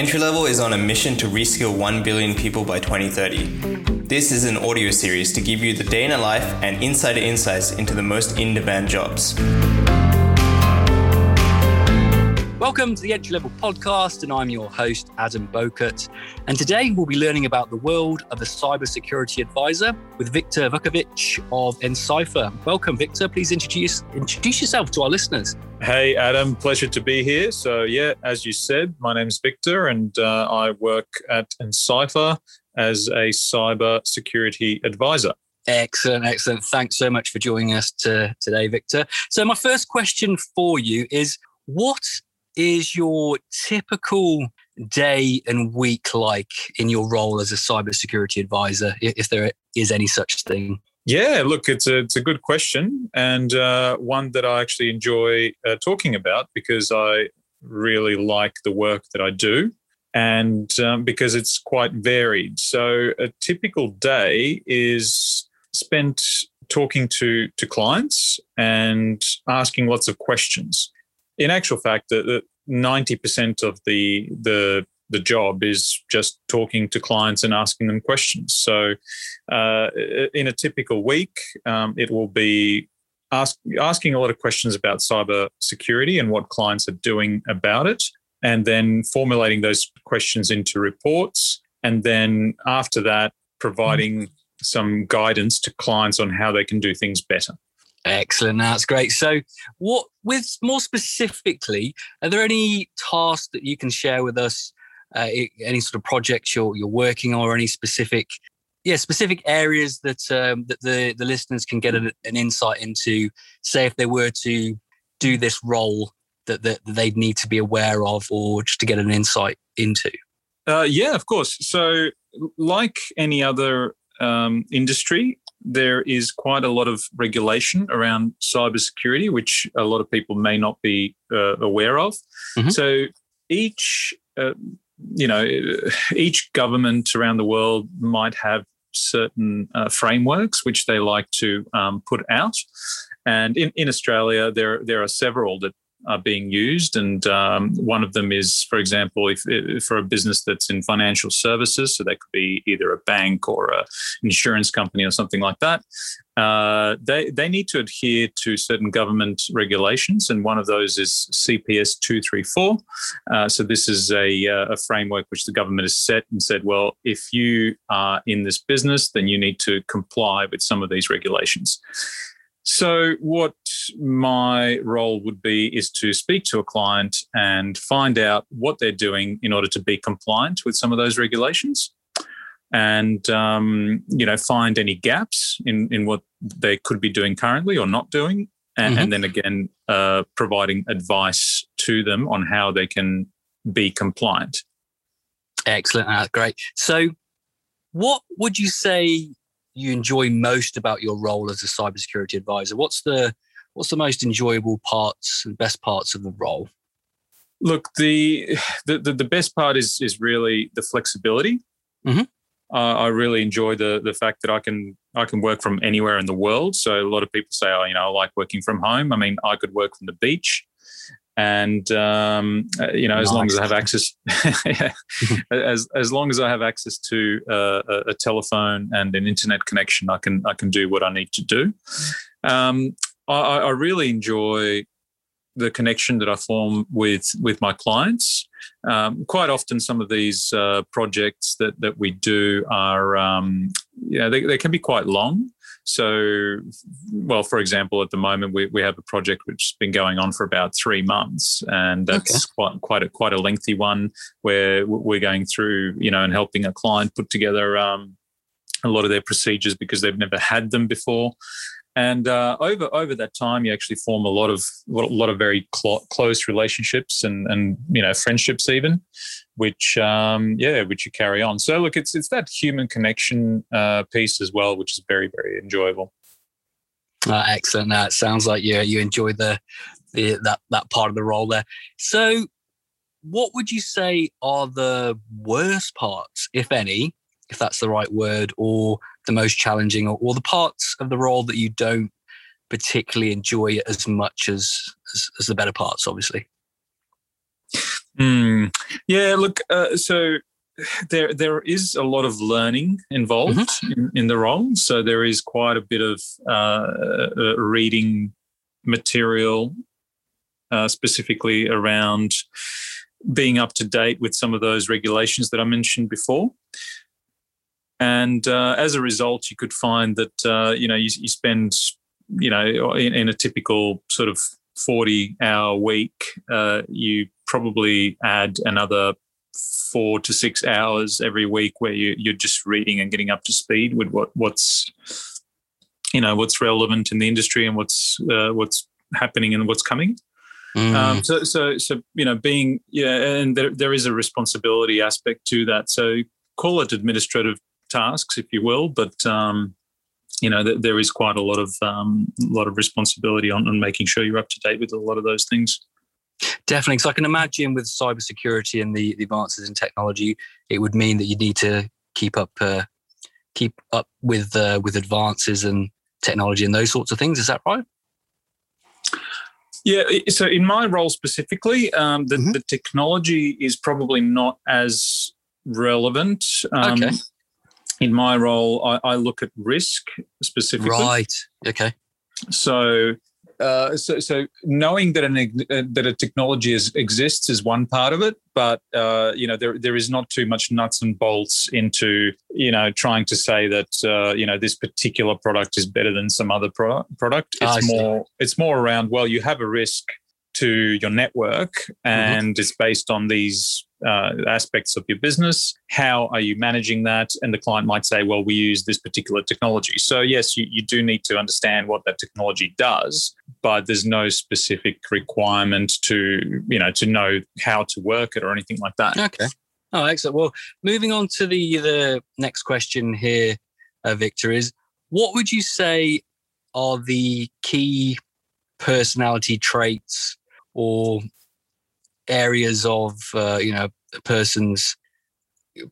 EntryLevel is on a mission to reskill 1 billion people by 2030. This is an audio series to give you the day in a life and insider insights into the most in demand jobs. Welcome to the EntryLevel Podcast, and I'm your host, Adam Bowcutt. And today we'll be learning about the world of a cybersecurity advisor with Viktor Vukovic of Encipher. Welcome, Viktor. Please introduce introduce yourself to our listeners. Hey, Adam. Pleasure to be here. So, yeah, as you said, my name is Viktor, and uh, I work at Encipher as a cyber security advisor. Excellent, excellent. Thanks so much for joining us to, today, Viktor. So, my first question for you is what is your typical day and week like in your role as a cybersecurity advisor, if there is any such thing? Yeah, look, it's a it's a good question and uh, one that I actually enjoy uh, talking about because I really like the work that I do and um, because it's quite varied. So a typical day is spent talking to to clients and asking lots of questions in actual fact, that ninety percent of the the the job is just talking to clients and asking them questions. So, uh, in a typical week, um, it will be ask, asking a lot of questions about cyber security and what clients are doing about it, and then formulating those questions into reports. And then after that, providing some guidance to clients on how they can do things better. Excellent. That's great. So, what with more specifically, are there any tasks that you can share with us? Uh, any sort of projects you're you're working on, or any specific, yeah, specific areas that um, that the the listeners can get an, an insight into. Say, if they were to do this role that, that they'd need to be aware of, or just to get an insight into. Uh, yeah, of course. So, like any other um, industry, there is quite a lot of regulation around cybersecurity, which a lot of people may not be uh, aware of. Mm-hmm. So each, uh, you know, each government around the world might have certain uh, frameworks which they like to um, put out. And in, in Australia, there there are several that are being used. And um, one of them is, for example, if, if, for a business that's in financial services, so that could be either a bank or an insurance company or something like that, uh, they, they need to adhere to certain government regulations. And one of those is CPS 234. Uh, so this is a, uh, a framework which the government has set and said, well, if you are in this business, then you need to comply with some of these regulations. So, what my role would be is to speak to a client and find out what they're doing in order to be compliant with some of those regulations and um, you know find any gaps in, in what they could be doing currently or not doing and, mm-hmm. and then again uh, providing advice to them on how they can be compliant excellent uh, great so what would you say you enjoy most about your role as a cybersecurity advisor? What's the what's the most enjoyable parts and best parts of the role? Look, the the, the best part is is really the flexibility. Mm-hmm. Uh, I really enjoy the the fact that I can I can work from anywhere in the world. So a lot of people say, oh, you know, I like working from home. I mean, I could work from the beach and um, uh, you know as long as I have access as as long as I have access to uh, a, telephone and an internet connection I can I can do what I need to do. Um, I, I, really enjoy the connection that I form with with my clients. Um, quite often some of these uh, projects that that we do are um, you know they, they can be quite long so, well, for example, at the moment we, we have a project which has been going on for about three months, and that's okay. quite quite a quite a lengthy one where we're going through, you know, and helping a client put together um, a lot of their procedures because they've never had them before. And uh, over over that time, you actually form a lot of a lot of very cl- close relationships and and you know friendships even, which um, yeah, which you carry on. So look, it's it's that human connection uh, piece as well, which is very very enjoyable. Uh, excellent. That sounds like you you enjoy the, the that that part of the role there. So, what would you say are the worst parts, if any, if that's the right word, or the most challenging or, or the parts of the role that you don't particularly enjoy as much as, as, as the better parts, obviously? Mm. Yeah, look, uh, so there there is a lot of learning involved mm-hmm. in, in, the role. So there is quite a bit of uh, uh, reading material, uh, specifically around being up to date with some of those regulations that I mentioned before. And uh, as a result, you could find that uh, you know you, you, spend you know in, in, a typical sort of forty hour week, uh, you probably add another four to six hours every week where you, you're just reading and getting up to speed with what what's you know what's relevant in the industry and what's uh, what's happening and what's coming. Mm. Um, so, so, so you know, being yeah, and there, there is a responsibility aspect to that. So call it administrative tasks, if you will, but um, you know, th- there is quite a lot of um, lot of responsibility on, on making sure you're up to date with a lot of those things. Definitely, So I can imagine with cybersecurity and the, the advances in technology, it would mean that you need to keep up uh, keep up with uh, with advances and technology and those sorts of things. Is that right? Yeah. So in my role specifically, um, the, mm-hmm. the technology is probably not as relevant. Um, okay. In my role, I, I look at risk specifically. Right. Okay. So uh, so, so knowing that an uh, that a technology is, exists is one part of it, but uh, you know there there is not too much nuts and bolts into you know trying to say that uh, you know this particular product is better than some other pro- product. It's more it's more around well you have a risk to your network mm-hmm. and mm-hmm. it's based on these uh, aspects of your business. How are you managing that? And the client might say, well, we use this particular technology. So, yes, you, you do need to understand what that technology does, but there's no specific requirement to, you know, to know how to work it or anything like that. Okay. Oh, excellent. Well, moving on to the, the next question here, uh, Viktor, is what would you say are the key personality traits or areas of uh, you know a person's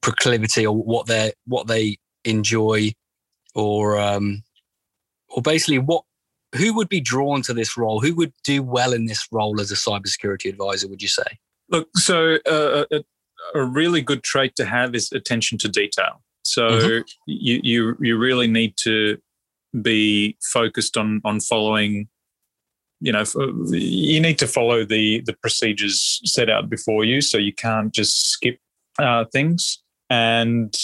proclivity or what they what they enjoy or um or basically what who would be drawn to this role? Who would do well in this role as a cybersecurity advisor would you say? Look so uh, a, a, really good trait to have is attention to detail. So mm-hmm. you, you you really need to be focused on on following you know you need to follow the the procedures set out before you so you can't just skip uh, things. And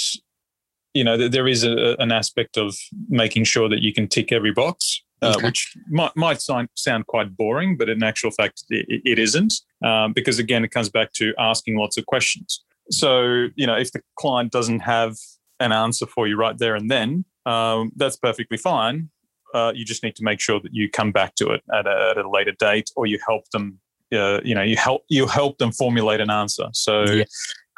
you know there is a, an aspect of making sure that you can tick every box uh, which might, might sound, sound quite boring but in actual fact it, it isn't um, because again it comes back to asking lots of questions. So you know if the client doesn't have an answer for you right there and then um, that's perfectly fine uh, you just need to make sure that you come back to it at a, at a later date, or you help them. Uh, you know, you help you help them formulate an answer. So. Yeah.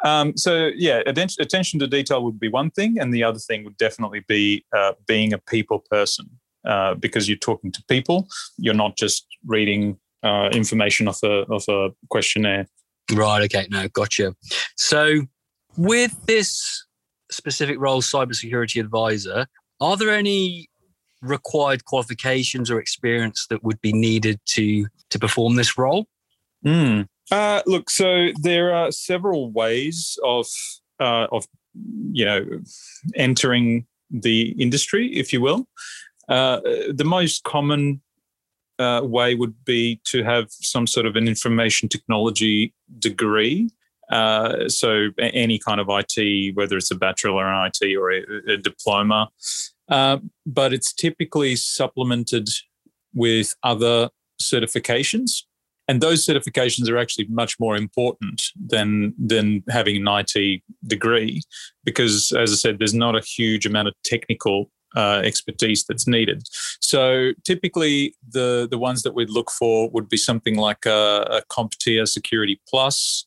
Um, so yeah, attention to detail would be one thing, and the other thing would definitely be uh, being a people person, uh, because you're talking to people. You're not just reading uh, information off a off a questionnaire. Right. Okay. No. Gotcha. So with this specific role, cybersecurity advisor, are there any required qualifications or experience that would be needed to to perform this role? Mm. Uh, look, so there are several ways of uh, of you know entering the industry, if you will. Uh, the most common uh, way would be to have some sort of an information technology degree. Uh, so any kind of IT, whether it's a bachelor in IT or a, a diploma, uh, but it's typically supplemented with other certifications. And those certifications are actually much more important than than having an IT degree, because as I said, there's not a huge amount of technical uh, expertise that's needed. So typically, the the ones that we'd look for would be something like a, a CompTIA Security Plus.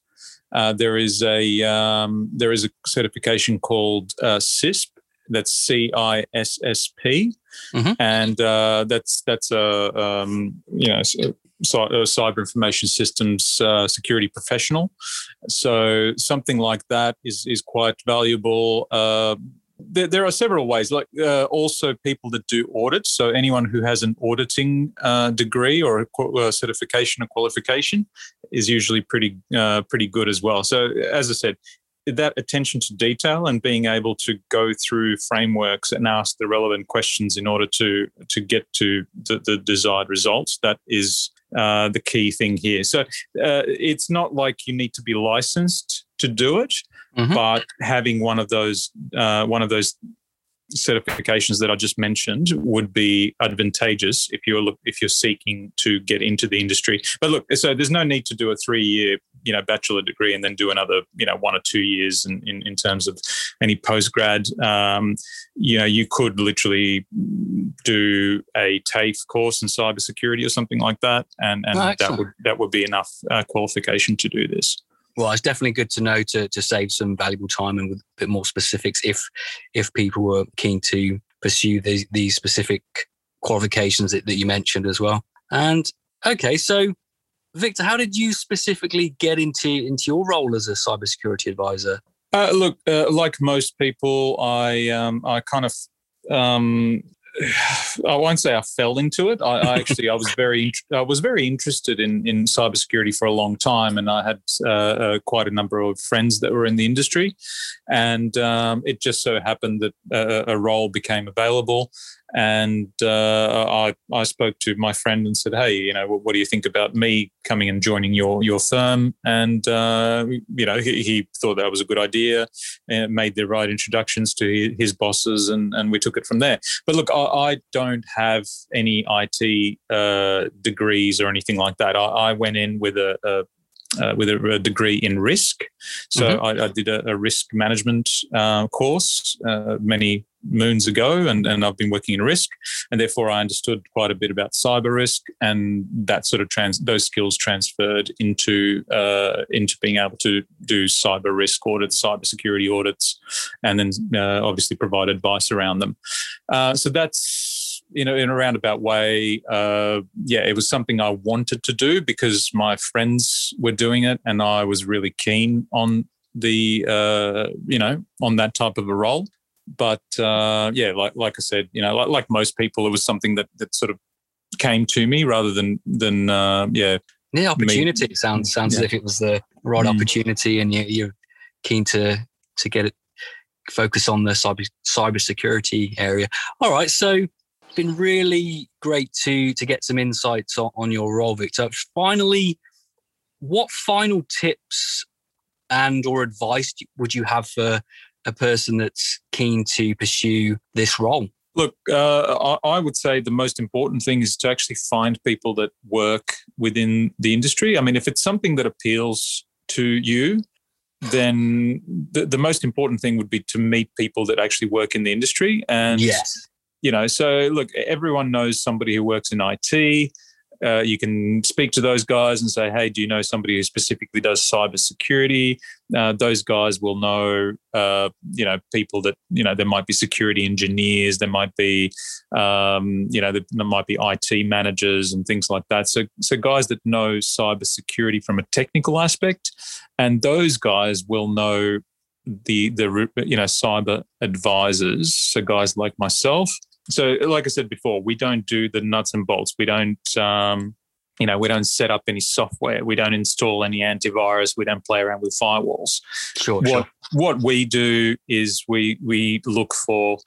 Uh, there is a um, there is a certification called uh, CISSP, that's C I S S P, mm-hmm. and uh, that's that's a um, you know cyber information systems uh, security professional. So something like that is is quite valuable. Uh, there, there are several ways. Like uh, also people that do audits. So anyone who has an auditing uh, degree or a certification or qualification is usually pretty uh, pretty good as well. So as I said, that attention to detail and being able to go through frameworks and ask the relevant questions in order to to get to the, the desired results that is uh, the key thing here so uh, it's not like you need to be licensed to do it mm-hmm. but having one of those uh, one of those certifications that I just mentioned would be advantageous if you're look, if you're seeking to get into the industry. But look, so there's no need to do a three year you know bachelor degree and then do another you know one or two years in in, in terms of any post grad. Um, you know, you could literally do a TAFE course in cybersecurity or something like that, and and oh, that would that would be enough uh, qualification to do this well, it's definitely good to know to to save some valuable time and with a bit more specifics if if people were keen to pursue these these specific qualifications that, that you mentioned as well. And okay, so Viktor, how did you specifically get into into your role as a cybersecurity advisor? Uh, look, uh, like most people, I um, I kind of um, I won't say I fell into it. I, I actually I was very I was very interested in in cybersecurity for a long time, and I had uh, uh, quite a number of friends that were in the industry, and um, it just so happened that a, a role became available, and uh, I I spoke to my friend and said, hey, you know, what, what, do you think about me coming and joining your your firm? And uh, you know, he, he, thought that was a good idea, and made the right introductions to his bosses, and and we took it from there. But look, I, I don't have any IT uh, degrees or anything like that. I, I went in with a, a uh, with a, a, degree in risk. So mm-hmm. I, I, did a, a risk management uh, course uh, many moons ago, and, and I've been working in risk, and therefore I understood quite a bit about cyber risk, and that sort of trans those skills transferred into uh, into being able to do cyber risk audits, cyber security audits, and then uh, obviously provide advice around them. Uh, so that's you know, in a roundabout way, uh, yeah, it was something I wanted to do because my friends were doing it, and I was really keen on the, uh, you know, on that type of a role. But uh, yeah, like like I said, you know, like, like most people, it was something that that sort of came to me rather than than uh, yeah. The opportunity me. sounds sounds yeah. as if it was the right mm. opportunity, and you, you're keen to to get it focus on the cyber cyber security area. All right, so been really great to to get some insights on, on your role, Viktor. Finally, what final tips and or advice would you have for a person that's keen to pursue this role? Look, uh, I would say the most important thing is to actually find people that work within the industry. I mean, if it's something that appeals to you, then the, the most important thing would be to meet people that actually work in the industry. And yes you know, so look, everyone knows somebody who works in IT. Uh, you can speak to those guys and say, "Hey, do you know somebody who specifically does cybersecurity?" Uh, those guys will know, uh, you know, people that you know. There might be security engineers, there might be, um, you know, there, there might be IT managers and things like that. So, so guys that know cybersecurity from a technical aspect, and those guys will know the the you know cyber advisors, so guys like myself so like I said before, we don't do the nuts and bolts. We don't, um, you know, we don't set up any software. We don't install any antivirus. We don't play around with firewalls. Sure. What sure. what we do is we we look for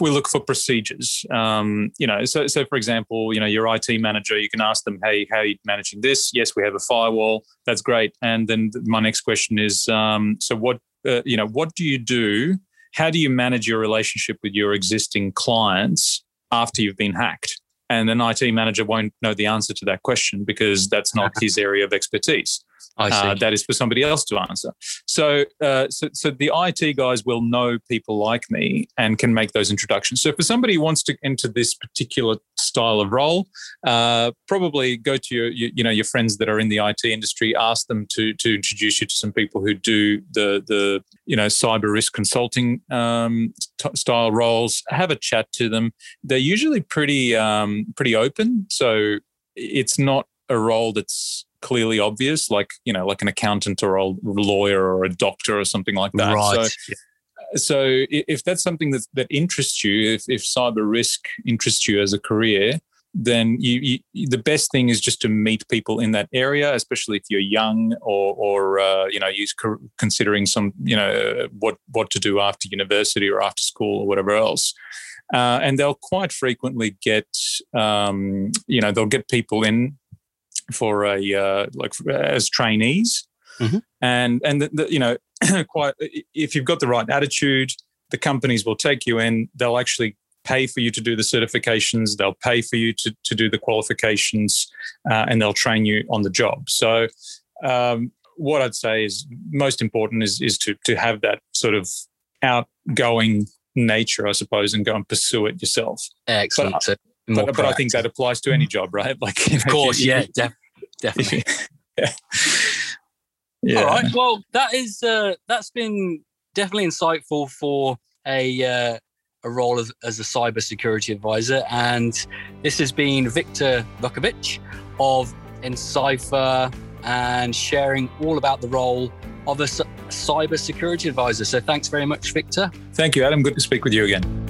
we look for procedures. Um, you know, so so for example, you know, your IT manager, you can ask them, "Hey, how are you managing this?" Yes, we have a firewall. That's great. And then my next question is, um, so what? Uh, you know, what do you do how do you manage your relationship with your existing clients after you've been hacked? And an IT manager won't know the answer to that question because that's not his area of expertise. Uh, that is for somebody else to answer. So, uh, so, so the IT guys will know people like me and can make those introductions. So, for somebody who wants to enter this particular style of role, uh, probably go to your, you, you, know, your friends that are in the IT industry, ask them to to introduce you to some people who do the the you know cyber risk consulting um, t- style roles. Have a chat to them. They're usually pretty um, pretty open, so it's not a role that's clearly obvious, like you know, like an accountant or a lawyer or a doctor or something like that. Right. So, so if that's something that, that interests you, if, if cyber risk interests you as a career, then you, you, the best thing is just to meet people in that area, especially if you're young or, or uh, you know, you're considering some, you know, what what to do after university or after school or whatever else. Uh, and they'll quite frequently get, um, you know, they'll get people in for a uh, like as trainees, mm-hmm. and and the, the, you know, quite if you've got the right attitude, the companies will take you in. They'll actually pay for you to do the certifications, they'll pay for you to, to do the qualifications, uh, and they'll train you on the job. So, um, what I'd say is most important is, is to, to have that sort of outgoing nature, I suppose, and go and pursue it yourself. Excellent. But, but, but, I think that applies to any job, right? Like, know, of course, you, yeah, def- definitely. yeah. yeah. All right. Well, that is uh, that's been definitely insightful for a uh, a role as, as a cybersecurity advisor. And this has been Viktor Vukovic of Encipher and sharing all about the role of a cybersecurity advisor. So thanks very much, Viktor. Thank you, Adam. Good to speak with you again.